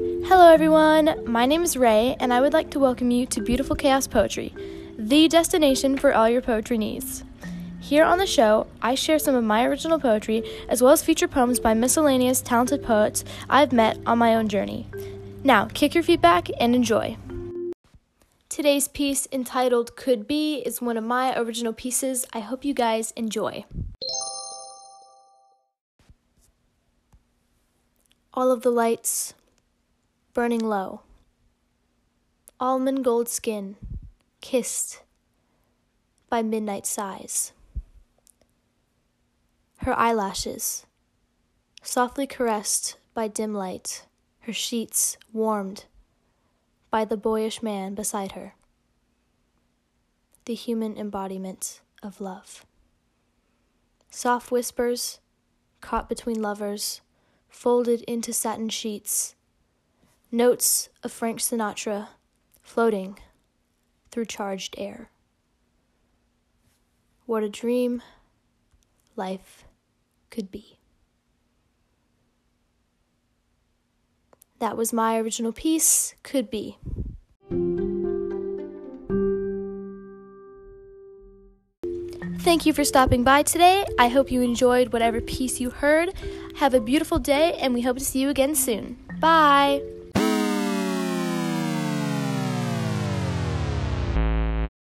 Hello, everyone. My name is Ray, and I would like to welcome you to Beautiful Chaos Poetry, the destination for all your poetry needs. Here on the show, I share some of my original poetry as well as feature poems by miscellaneous talented poets I've met on my own journey. Now, kick your feet back and enjoy. Today's piece, entitled Could Be, is one of my original pieces. I hope you guys enjoy. All of the lights burning low. Almond gold skin, kissed by midnight sighs. Her eyelashes, softly caressed by dim light, her sheets warmed by the boyish man beside her. The human embodiment of love. Soft whispers, caught between lovers, folded into satin sheets Notes of Frank Sinatra floating through charged air. What a dream life could be. That was my original piece, Could Be. Thank you for stopping by today. I hope you enjoyed whatever piece you heard. Have a beautiful day, and we hope to see you again soon. Bye.